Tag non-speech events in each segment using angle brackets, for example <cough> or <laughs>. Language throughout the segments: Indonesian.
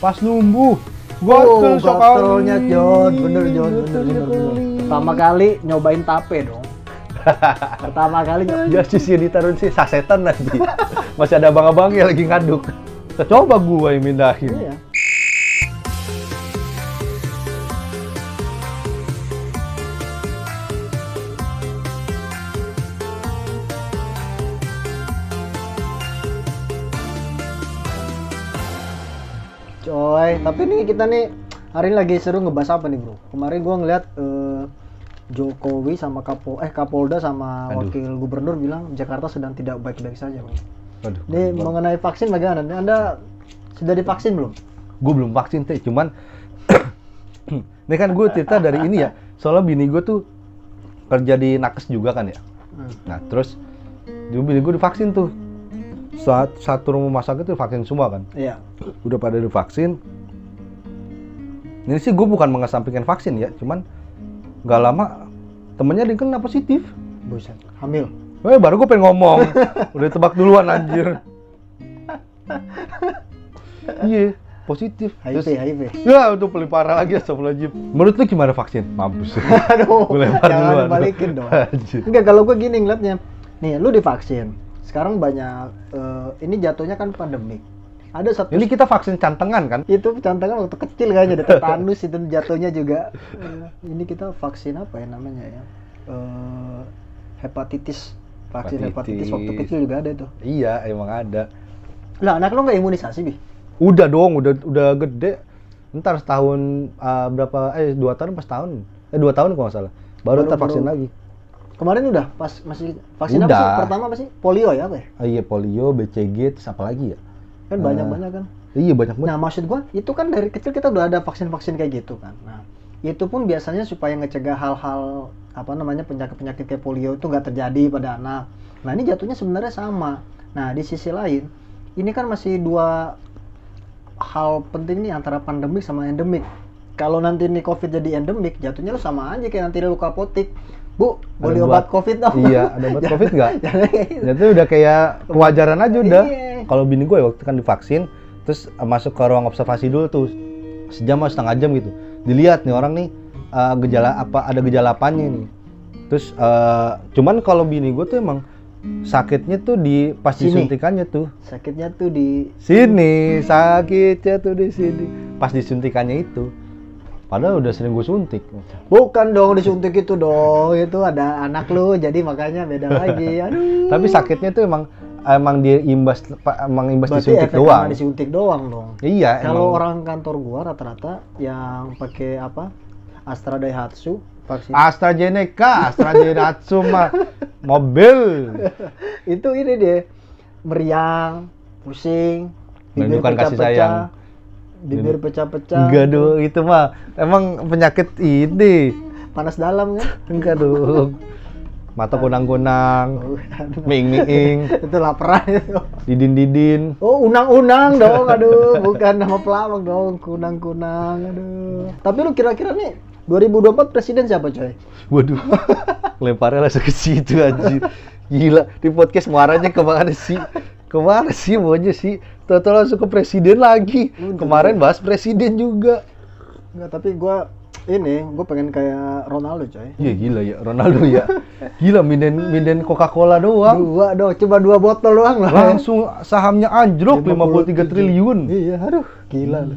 Pas numbuh. Oh, Gatel sekali. gatelnya John, bener John, bener bener. bener. Pertama kali nyobain tape dong. <laughs> Pertama kali nyobain. Ya sisi ditaruh sih sasetan lagi. Masih ada abang-abangnya lagi ngaduk. Coba gua yang mindahin. Iya. Tapi nih kita nih hari ini lagi seru ngebahas apa nih bro? Kemarin gua ngeliat eh, Jokowi sama Kapo eh Kapolda sama Aduh. Wakil Gubernur bilang Jakarta sedang tidak baik-baik saja bro. Aduh. Ini mengenai vaksin bagaimana? Nih, Anda sudah divaksin belum? gue belum vaksin teh cuman <coughs> ini kan gue cerita dari ini ya soalnya bini gue tuh kerja di nakes juga kan ya Hmm. nah terus juga bini gue divaksin tuh saat satu rumah sakit tuh vaksin semua kan Iya. udah pada divaksin ini sih gue bukan mengesampingkan vaksin ya cuman nggak lama temennya dia kena positif Buset. Hamil. Eh baru gue pengen ngomong <laughs> udah tebak duluan anjir <laughs> iya positif HIV, Terus- HIV. Ya, itu paling parah lagi astagfirullahaladzim. Menurut lu gimana vaksin? Mampus. <laughs> Aduh, Gue lempar jangan duluan. dibalikin dong. Enggak, kalau gue gini ngeliatnya. Nih, lu divaksin. Sekarang banyak, eh, ini jatuhnya kan pandemik. Ada satu, Ini kita vaksin cantengan kan? itu cantangan waktu kecil kayaknya, ada tetanus itu jatuhnya juga. Eh, ini kita vaksin apa ya namanya ya? Eh, hepatitis. Vaksin hepatitis. Hepatitis. waktu kecil juga ada itu. Iya, emang ada. Lah, anak lu nggak imunisasi, Bi? Udah dong, udah udah gede. Ntar setahun ah, berapa? Eh dua tahun pas tahun. Eh dua tahun kalau nggak salah. Baru, Baru- ntar vaksin baru- lagi. Kemarin udah pas masih vaksin apa Udah. sih? Pertama apa sih? Polio ya apa ya? Ah, iya polio, BCG, terus apa lagi ya? Kan Eh. banyak-banyak kan. Iya banyak banget. Nah, maksud gua itu kan dari kecil kita udah ada vaksin-vaksin kayak gitu kan. Nah, itu pun biasanya supaya ngecegah hal-hal apa namanya penyakit-penyakit kayak polio itu nggak terjadi pada anak. Nah, ini jatuhnya sebenarnya sama. Nah, di sisi lain, ini kan masih dua hal penting nih antara pandemik sama endemik. Kalau nanti nih COVID jadi endemik, jatuhnya lu sama aja kayak nanti lu ke apotik. Bu, Ada obat COVID dong. Iya, ada obat COVID nggak? Kayak gitu. Itu udah kayak kewajaran aja udah. Iya. Kalau bini gue waktu kan divaksin, terus masuk ke ruang observasi dulu tuh sejam atau setengah jam gitu. Dilihat nih orang nih eh, gejala apa ada gejala apanya nih. Terus eh, cuman kalau bini gue tuh emang sakitnya tuh di pas Sini. disuntikannya tuh. Sakitnya tuh di Sini sakitnya tuh di sini. Pas disuntikannya itu. Padahal udah sering gue suntik. Bukan dong disuntik itu dong, itu ada anak lu jadi makanya beda lagi. <laughs> Aduh. Tapi sakitnya tuh emang emang dia imbas emang imbas Berarti disuntik doang. disuntik doang dong. Iya, Kalau orang kantor gua rata-rata yang pakai apa? Astra Daihatsu vaksin. AstraZeneca, AstraZeneca mah mobil. <laughs> itu ini dia meriang, pusing, Menunjukkan kasih sayang. Bibir pecah-pecah, Enggak dong, itu mah emang penyakit ini. panas dalam kan? Enggak dong. Mata kunang-kunang, Bukan. ming-ming, <laughs> itu laparan itu. didin-didin. Oh, unang-unang dong, aduh, bukan nama pelawak dong, kunang-kunang, aduh. Tapi lu kira-kira nih 2024 presiden siapa coy? Waduh, <laughs> lemparnya langsung ke situ anjir. Gila, di podcast muaranya ke mana sih? Ke mana sih maunya sih? Tahu-tahu langsung ke presiden lagi. Untung Kemarin bahas presiden juga. Enggak, tapi gua ini, gua pengen kayak Ronaldo coy. Iya gila ya, Ronaldo ya. Gila minden minden Coca-Cola doang. Dua dong, coba dua botol doang lah. Langsung sahamnya anjlok 53 triliun. Iya, aduh, gila lu.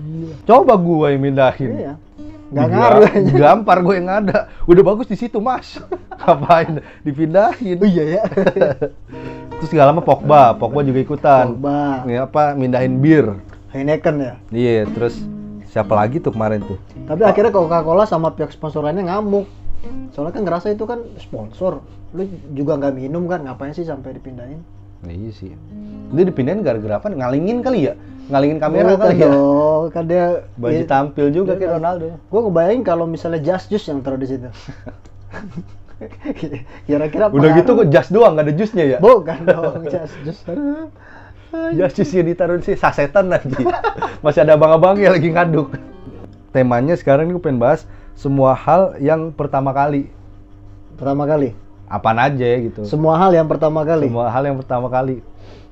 Coba gua yang mindahin. Iya. Gak ngaruh. Gampar gue yang ada. Udah bagus di situ, Mas. <laughs> Ngapain dipindahin? Oh iya ya. <laughs> Terus gak lama Pogba, Pogba juga ikutan. Coba. Ini apa mindahin bir. Heineken ya. Iya, terus siapa lagi tuh kemarin tuh? Tapi akhirnya Coca-Cola sama pihak sponsorannya ngamuk. Soalnya kan ngerasa itu kan sponsor. Lu juga nggak minum kan, ngapain sih sampai dipindahin? Nah, iya sih. Dia dipindahin gara-gara apa? Ngalingin kali ya? Ngalingin kamera Bukan kali ya? dong, kan dia Baju tampil juga kayak kan. Ronaldo. Gua ngebayangin kalau misalnya Just Juice yang taruh di situ. <laughs> Kira-kira Udah pengaruh- gitu kok jas doang, gak ada jusnya ya? Bukan dong, Just Juice. Aduh. Ya sih ditaruh sih sasetan lagi. <laughs> Masih ada abang-abangnya lagi ngaduk. Temanya sekarang ini gue pengen bahas semua hal yang pertama kali. Pertama kali. Apaan aja ya gitu. Semua hal yang pertama kali. Semua hal yang pertama kali.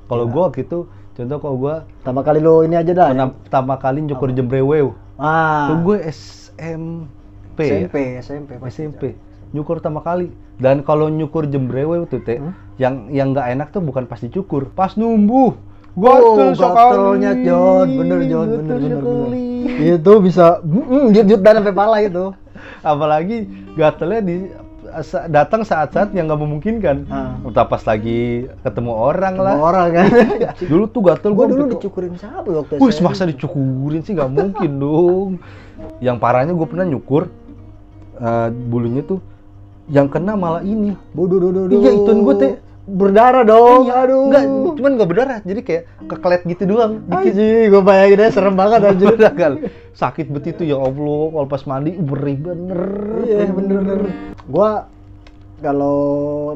Kalau Iya. gue waktu itu contoh kalau gue Pertama kali lu ini aja dah. ya? pertama kali nyukur jembrewew Ah. tuh gue SMP ya? SMP, SMP, pasti. SMP nyukur pertama kali dan kalau nyukur jembrewe tuh teh Hmm? yang yang nggak enak tuh bukan pas dicukur pas numbuh Oh, gatel gatelnya sekali. Jon, bener Jon, bener bener bener. sekali. Itu bisa mm, jut jut dan sampai pala itu. <laughs> apalagi gatelnya di datang saat-saat yang nggak memungkinkan Ah. entah pas lagi ketemu orang lah Sama orang kan. <laughs> dulu tuh gatel Gua gua dulu ke- dicukurin siapa waktu Wih, masa dicukurin sih nggak mungkin dong. Yang parahnya gue pernah nyukur eh, bulunya tuh yang kena malah ini. Bodoh, bodoh. Iya, ituan gua teh. berdarah dong. Iya, aduh. Enggak, cuman nggak berdarah. Jadi kayak kekelet gitu doang. Dikit. Anjing, gue bayangin aja serem banget anjir. Bener kan? Sakit bet itu ya Allah. Kalau pas mandi beri bener. Iya, bener bener. Gua kalau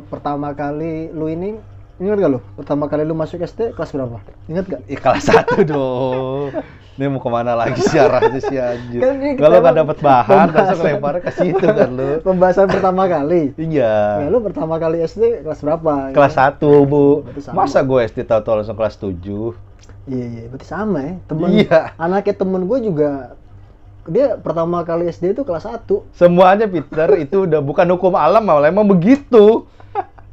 pertama kali lu ini ingat gak lu? Pertama kali lu masuk SD kelas berapa? Ingat gak? Ih, kelas satu dong. Ini mau ke mana lagi sih arahnya sih anjir. Kan Kalau nggak dapat bahan, langsung lemparnya ke situ kan lu. Pembahasan pertama kali. Iya. Ya, lu pertama kali SD kelas berapa? Kelas 1, Bu. Masa gue SD tahu-tahu langsung kelas 7? Iya, iya, berarti sama ya. Temen, Iya. Anaknya temen gue juga dia pertama kali SD itu kelas 1. Semuanya Peter itu udah bukan hukum alam malah emang begitu.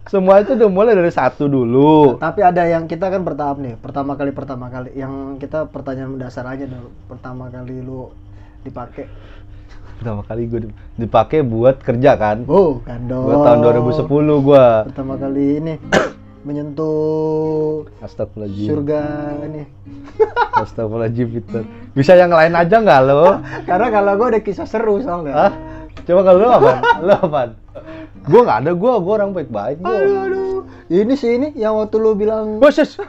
Semua itu udah mulai dari satu dulu. Tapi ada yang kita kan bertahap nih. Pertama kali pertama kali yang kita pertanyaan mendasar aja dulu. Pertama kali lu dipakai. Pertama kali gue dipakai buat kerja kan. Oh, kan dong. Gue tahun 2010 gue. Pertama kali ini menyentuh Astagfirullahaladzim. surga ini. <laughs> Astagfirullahaladzim Peter. Bisa yang lain aja nggak lo? <laughs> Karena kalau gue ada kisah seru soalnya. Hah? Coba kalau lo apaan? Lo apaan? Gue nggak ada, gue gue orang baik-baik. Gua. Aduh, aduh. Ini sih ini yang waktu lu bilang Bos, bos.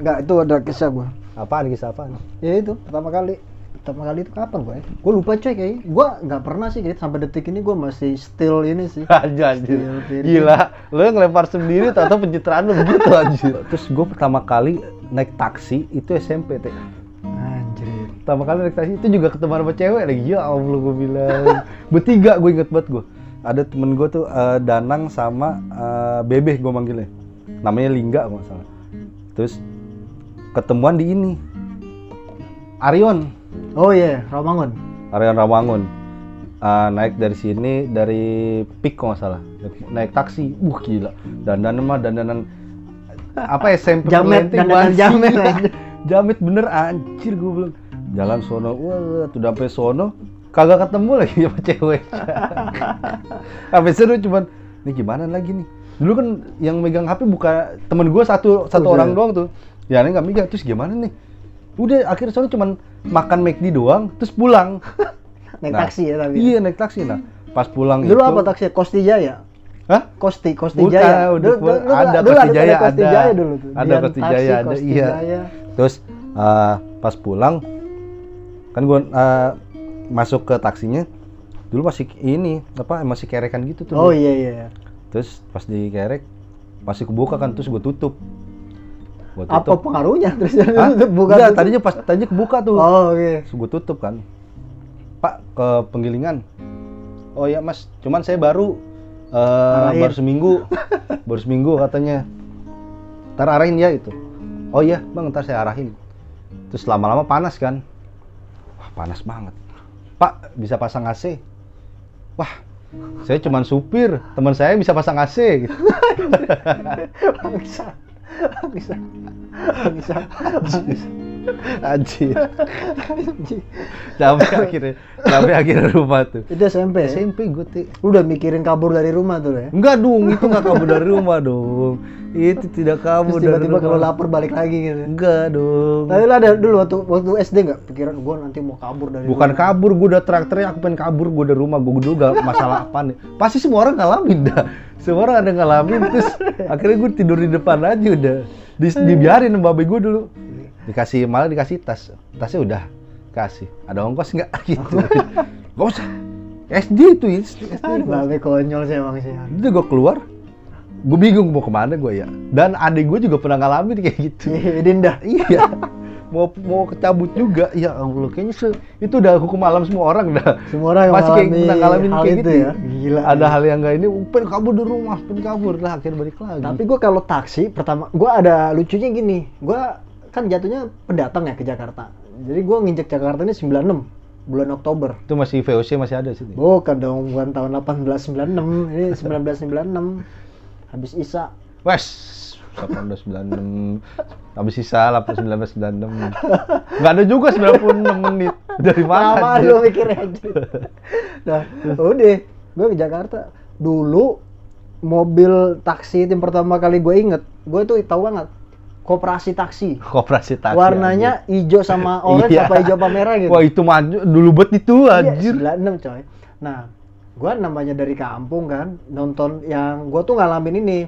enggak <laughs> itu ada kisah gue. Apaan kisah apaan? Ya itu pertama kali. Pertama kali itu kapan gue? Gue lupa coy kayaknya. Gue nggak pernah sih kayak sampai detik ini gue masih still ini sih. Aja <laughs> anjir. Gila, lo ngelempar sendiri atau pencitraan lo begitu anjir. <laughs> Terus gue pertama kali naik taksi itu SMP teh. Anjir. Pertama kali naik taksi itu juga ketemu sama cewek lagi. Ya Allah gue bilang. Bertiga gue inget banget gue. Ada temen gue tuh eh, Danang sama eh, Bebe gue manggilnya. Namanya Lingga kalau salah. Terus ketemuan di ini. Arion. Oh iya, Ramangun. Arian Rawangun Eh, naik dari sini dari Pik kalau salah naik, taksi uh gila dandan mah dandanan apa SMP Jamet, dandanan gua jamet, <laughs> jamet bener anjir gue bilang jalan sono wah tuh sampai sono kagak ketemu lagi sama cewek <laughs> sampai seru cuman ini gimana lagi nih dulu kan yang megang HP buka temen gue satu satu Udah. orang doang tuh ya ini nggak megang terus gimana nih udah akhirnya soalnya cuman makan McD doang terus pulang <laughs> Naik Nah, taksi ya tapi. Iya naik taksi nah. Pas pulang Dulu itu. apa taksi? Kosti Jaya. Hah? Kosti, Kosti Bukan, Jaya. udah Dulu- dulu- ada dulu Kosti Jaya Kosti ada. Jaya dulu tuh. Ada Dian Kosti taksi, Jaya ada, Kosti iya. Jaya. Terus eh, pas pulang kan gua eh, masuk ke taksinya dulu masih ini apa masih kerekan gitu tuh. Oh dulu. iya iya. Terus pas dikerek masih kebuka kan terus gue tutup. Gua Apa tutup. pengaruhnya terus Hah? bukan Enggak, tutup? tadinya pas tadinya kebuka tuh. Oh oke. Terus gue tutup kan. Pak ke penggilingan. Oh ya mas, cuman saya baru Arahin. baru seminggu, <laughs> baru seminggu katanya. Ntar arahin ya itu. Oh iya bang, ntar saya arahin. Terus lama-lama panas kan. Wah panas banget. Pak bisa pasang AC. Wah saya cuman supir, teman saya bisa pasang AC. <laughs> Bangsa. Bangsa. Bangsa. Anjir. Anjing. Sampai akhirnya, sampai akhirnya rumah tuh. Itu SMP. ya? SMP gue tuh Lu udah mikirin kabur dari rumah tuh ya? Enggak dong, itu nggak kabur dari rumah dong. Itu tidak Terus kabur dari tiba-tiba rumah. kalau lapar balik lagi gitu. Enggak dong. Tapi lu ada dulu waktu waktu SD nggak pikiran gua nanti mau kabur dari Bukan rumah. kabur, gue udah teriak-teriak aku pengen kabur, gue dari rumah, gue dulu gak masalah apa nih. Pasti semua orang ngalamin dah. Semua orang ada ngalamin, terus akhirnya gue tidur di depan aja udah. Di, dibiarin sama babe gue dulu. Dikasih malah dikasih tas, tasnya udah kasih. Ada ongkos nggak <laughs> gitu? <laughs> Gak usah. SD itu ya, SD. Aduh, konyol sih emang sih. Itu gue keluar, gue bingung mau ke mana gue ya. Dan adik gue juga pernah ngalamin kayak gitu. Iya, Dinda. <laughs> iya. mau mau kecabut juga ya Allah kayaknya se- itu udah hukum alam semua orang dah Semua orang yang masih kayak pernah ngalamin kayak itu gitu ya. Gila. ada hal yang enggak ini pen kabur dari rumah pen kabur lah akhirnya balik lagi Tapi gue kalau taksi pertama, gue ada lucunya gini, gue kan jatuhnya pendatang ya ke Jakarta. Jadi gue nginjek Jakarta ini 96 bulan Oktober. itu masih VOC masih ada sih Bukan dong, bukan tahun 1896, ini 1996. Habis Isa. wes 1896 habis sisa 1996 nggak ada juga 96 menit dari mana Lama lu mikirnya. Nah, udah, gue ke Jakarta. Dulu mobil taksi itu yang pertama kali gue inget, gue tuh tahu banget. Koperasi taksi. koperasi taksi Warnanya hijau sama <laughs> orange Iya. apa hijau apa merah gitu. wah itu maju dulu bet itu anjir Iya, 96 coy. Nah, gua namanya dari kampung kan, nonton yang gua tuh ngalamin ini.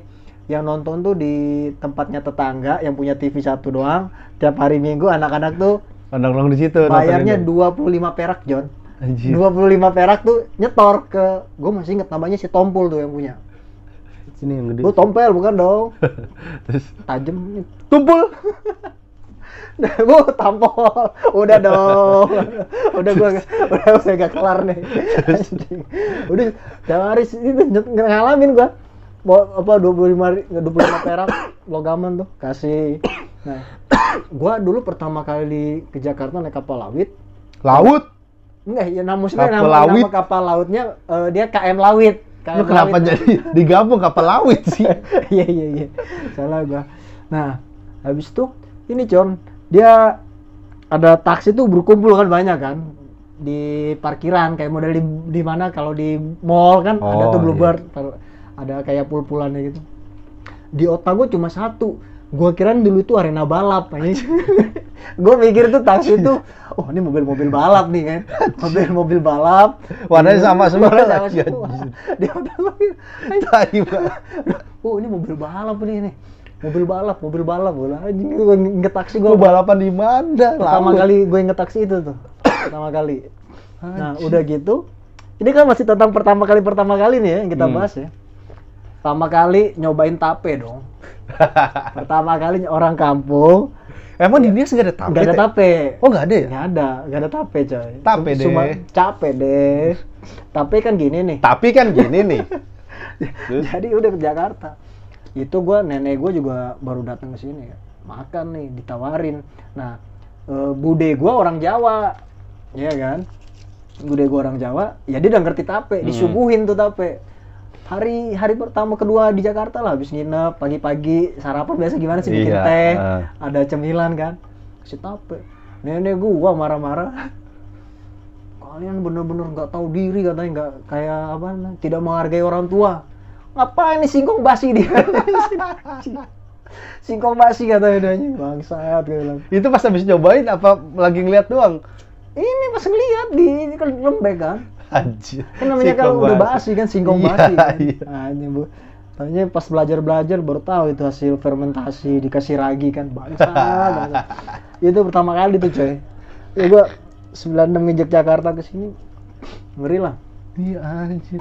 Yang nonton tuh di tempatnya tetangga yang punya TV satu doang. Tiap hari Minggu anak-anak tuh nongkrong di situ bayarnya. 25 perak, John. Anjir. 25 perak tuh nyetor ke gua masih inget namanya si Tompul tuh yang punya. Sini yang gede. Lu tompel bukan dong. <laughs> Terus Tajem. tumpul. <laughs> Bu, tampol. Udah dong. <laughs> udah gua udah udah gak kelar nih. Udah tiap hari ngalamin gua. Mau apa 25 ri- 25 <coughs> perak logaman tuh kasih. Nah, <coughs> gua dulu pertama kali ke Jakarta naik kapal laut. Laut. Enggak, ya nama maksudnya Kapal nama, nama kapal lautnya eh, dia KM Lawit. Lu kenapa Lawit. jadi <laughs> digabung kapal laut sih? <laughs> Iya iya iya. Salah gua. Nah, habis itu ini John, dia ada taksi tuh berkumpul kan banyak kan di parkiran kayak model di, di mana kalau di mall kan ada Oh, tuh iya. bluebird par- ada kayak pul-pulannya gitu. Di otak gue cuma satu. Gua kirain dulu itu arena balap <laughs> gue mikir tuh taksi itu oh ini mobil-mobil balap nih kan. Mobil-mobil balap. Warnanya sama semua Warnanya sama lagi, semua. anjir. di otak gue Tai banget. oh ini mobil balap nih nih mobil balap mobil balap. Gue anjing gue inget taksi gue balapan di mana? pertama kali gue inget taksi itu tuh. Pertama kali. Nah udah gitu ini kan masih tentang pertama kali pertama kali nih ya yang kita Hmm. bahas ya. Pertama kali nyobain tape dong. <laughs> Pertama kali orang kampung Emang di Nias nggak ada tape? nggak ada tape. Oh nggak ada ya? nggak ada nggak ada tape coy. Tape deh. cuma capek deh. Tape kan gini nih. Tapi kan gini nih. <laughs> Jadi udah ke Jakarta. Itu gua nenek gue juga baru datang ke sini. Ya makan nih ditawarin. Nah eh, bude gua orang Jawa. Ya kan? Bude gua orang Jawa ya dia udah ngerti tape. Hmm. disuguhin tuh tape hari hari pertama kedua di Jakarta lah habis nginep pagi-pagi sarapan biasa gimana sih bikin Iya, teh eh. ada cemilan kan. Kasih tape nenek gua marah-marah. Kalian bener-bener nggak tahu diri katanya nggak kayak apa tidak menghargai orang tua. Ngapain nih singkong basi dia? <laughs> Singkong basi katanya dia bangsat gue bilang. Itu pas habis nyobain apa lagi ngeliat doang? ini pas ngeliat di ini kan lembek kan Anjir. kan namanya kalau udah basi. kan singkong Iya, basi kan iya. Anjing, bu Tanya pas belajar-belajar baru tahu itu hasil fermentasi dikasih ragi kan bangsat bangsat. <laughs> itu pertama kali tuh coy ya gua 96 ngejek Jakarta ke sini ngeri lah Iya anjir.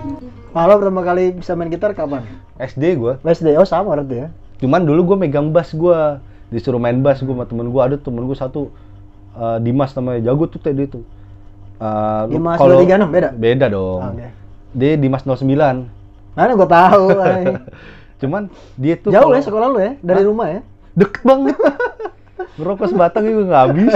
Malah pertama kali bisa main gitar kapan? SD gua. SD, oh sama berarti ya? Cuman dulu gue megang bass gua disuruh main bass gua sama temen gua ada temen gua satu eh, Dimas namanya jago tuh tadi tuh. Eh, lu Dimas kalau- 236 beda? Beda dong. Oke. Dia Dimas 09. Mana gua tahu. <laughs> Cuman dia tuh Jauh kalau- ya sekolah lu ya? Dari rumah ya? deket banget. <laughs> Ngerokok sebatang juga nggak habis.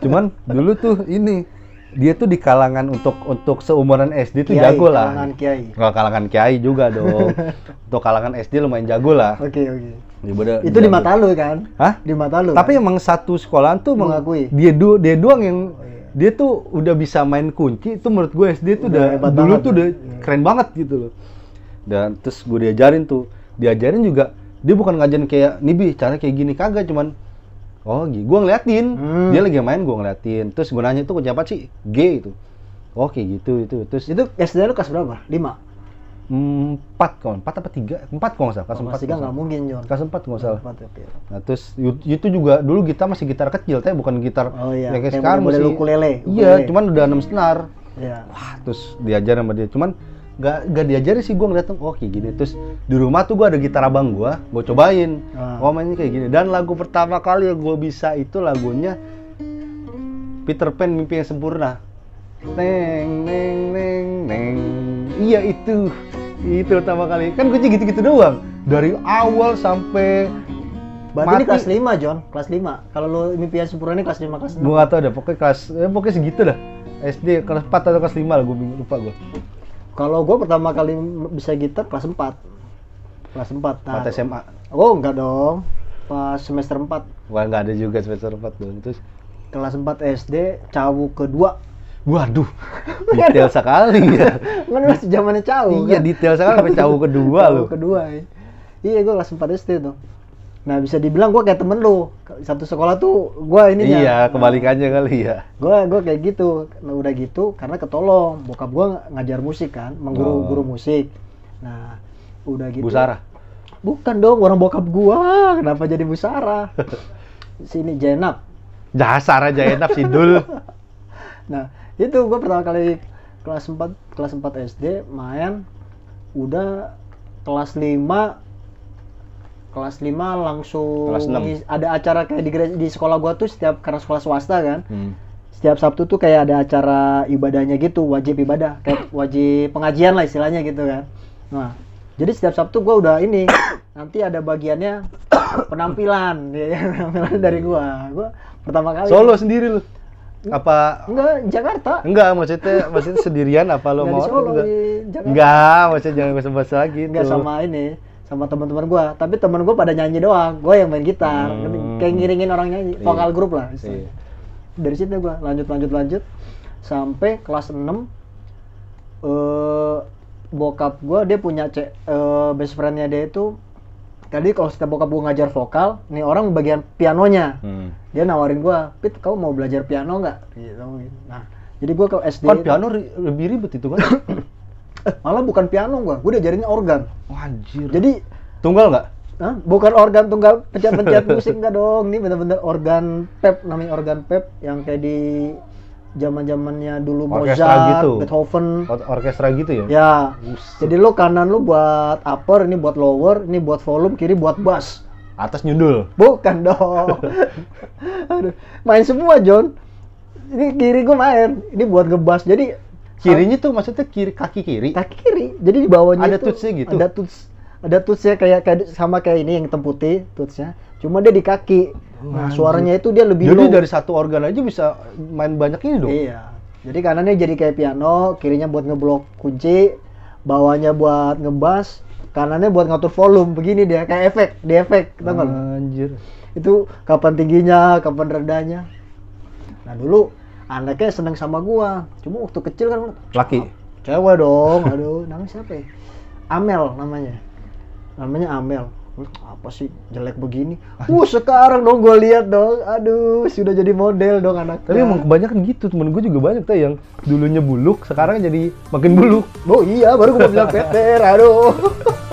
Cuman dulu tuh ini dia tuh di kalangan untuk untuk seumuran SD tuh Kiai, jago lah. kalangan kiai. Kalau kalangan kiai juga dong. <laughs> untuk kalangan SD lumayan jago lah. Oke, oke. Daripada Itu di mata lu kan? Hah? Di mata lu. Tapi kan? emang satu sekolahan tuh Mengakui. dia du dia doang yang Oh, iya. Dia tuh udah bisa main kunci itu menurut gue SD tuh Udah udah, dulu banget tuh ya. udah Iya. keren banget gitu loh. Dan terus gue diajarin tuh, diajarin juga dia bukan ngajarin kayak nibi cara kayak gini kagak cuman oh gitu. Gue ngeliatin Hmm. dia lagi main gue ngeliatin. Terus gue nanya tuh kunci apa sih? G itu. Oh kayak gitu itu. Terus itu SD lu kelas berapa? 5. Empat kalau empat apa tiga empat kalau nggak salah kelas empat Kelas 3 kalau nggak mungkin, Jon. kelas empat nggak salah Empat. Nah terus itu juga dulu kita masih gitar kecil, tapi bukan gitar Oh iya, kayak sekarang masih. ukulele, Iya, cuman udah enam senar. Iya. Wah, terus diajar sama dia. Cuman nggak nggak diajari sih gue ngeliat oh kayak gini terus di rumah tuh gue ada gitar abang gue gue cobain Ah. oh mainnya kayak gini dan lagu pertama kali yang gue bisa itu lagunya Peter Pan mimpi yang sempurna neng neng neng neng iya itu itu pertama kali kan gue gitu gitu doang dari awal sampai Berarti ini Mati. kelas 5, John. Kelas 5. Kalau lu impian sempurna ini kelas 5, kelas 6. gue gak tau deh pokoknya kelas eh, pokoknya segitu dah SD kelas 4 atau kelas 5 lah gue lupa gue Kalau gua pertama kali bisa gitar kelas 4. Kelas 4. Nah, 4 SMA Oh, enggak dong. Pas semester 4. Wah nggak ada juga semester 4 dong terus Kelas 4 SD, cawu kedua. Waduh detail <laughs> sekali ya Kan masih zamannya cawu. iya kan? detail sekali sampai cawu kedua loh kedua. ya. Iya, gua kelas 4 SD tuh. Nah, bisa dibilang gua kayak temen lu. Satu sekolah tuh gua ini iya kebalikannya kali ya Gua gua kayak gitu. Nah, udah gitu karena ketolong. Bokap gua ng- ngajar musik kan, mengguru Oh. guru musik. Nah, udah gitu. Bu Sarah Bukan dong, orang bokap gua. Kenapa jadi Bu Sarah? <laughs> Sini Jenap. dasar aja enak sih dul <laughs> Nah, itu gua pertama kali kelas 4 kelas 4 SD main udah kelas 5 kelas 5 langsung Kelas enam. ngis- ada acara kayak di, di sekolah gua tuh setiap karena sekolah swasta kan. Hmm. Setiap Sabtu tuh kayak ada acara ibadahnya gitu, wajib ibadah, kayak wajib pengajian lah istilahnya gitu kan. Nah, jadi setiap Sabtu gua udah ini nanti ada bagiannya penampilan, <laughs> ya, penampilan dari gua. Gua pertama kali Solo sendiri lu apa Enggak, Jakarta. enggak maksudnya maksudnya sendirian apa lo mau Solo, enggak enggak maksudnya jangan bahasa lagi Enggak sama ini, sama teman-teman gua. Tapi teman gua pada nyanyi doang, gua yang main gitar. Hmm. Kayak ngiringin orang nyanyi, Iya. vokal grup lah. Iya. Dari situ gua lanjut lanjut lanjut sampai kelas 6 eh bokap gua dia punya cek eh, best friendnya dia itu tadi kalau setiap bokap gua ngajar vokal, nih orang bagian pianonya. Hmm. Dia nawarin gua, "Pit, kamu mau belajar piano nggak?" Gitu. Nah, jadi gua ke SD. kan piano ri- lebih ribet itu kan <coughs> Eh, malah bukan piano gua, gua diajarinnya organ. Wah, anjir Jadi tunggal nggak Hah? Bukan organ tunggal pencet-pencet musik enggak dong. Ini bener-bener organ pep namanya organ pep yang kayak di zaman-zamannya dulu Orkestra Mozart, gitu. Beethoven. Or- orkestra gitu ya Ya. Buset. Jadi lo kanan lu buat upper, ini buat lower, ini buat volume, kiri buat bass. atas nyundul Bukan <laughs> dong. Aduh, main semua John. Ini kiri gua main, ini buat ngebas. Jadi kirinya tuh maksudnya kiri kaki kiri kaki kiri. Jadi di bawahnya Ada itu tutsnya gitu? Ada tuts. Ada tutsnya kayak kayak sama kayak ini yang hitam putih tutsnya. Cuma dia di kaki. Nah, suaranya itu dia lebih jadi low. dari satu organ aja bisa main banyak ini dong Iya. Jadi kanannya jadi kayak piano, kirinya buat ngeblok kunci, bawahnya buat ngebas, kanannya buat ngatur volume. Begini dia kayak efek, di efek, tau anjir Itu kapan tingginya, kapan rendahnya. Nah, dulu anaknya seneng sama gua. Cuma waktu kecil kan laki Cewek dong, aduh, namanya siapa ya? Amel namanya. Namanya Amel. Apa sih jelek begini? Uh, sekarang dong gue lihat dong. Aduh, sudah jadi model dong anak. tapi emang kebanyakan gitu temen gue juga banyak tuh yang dulunya buluk sekarang jadi makin buluk Oh iya, baru gue bilang Peter. Aduh. <laughs>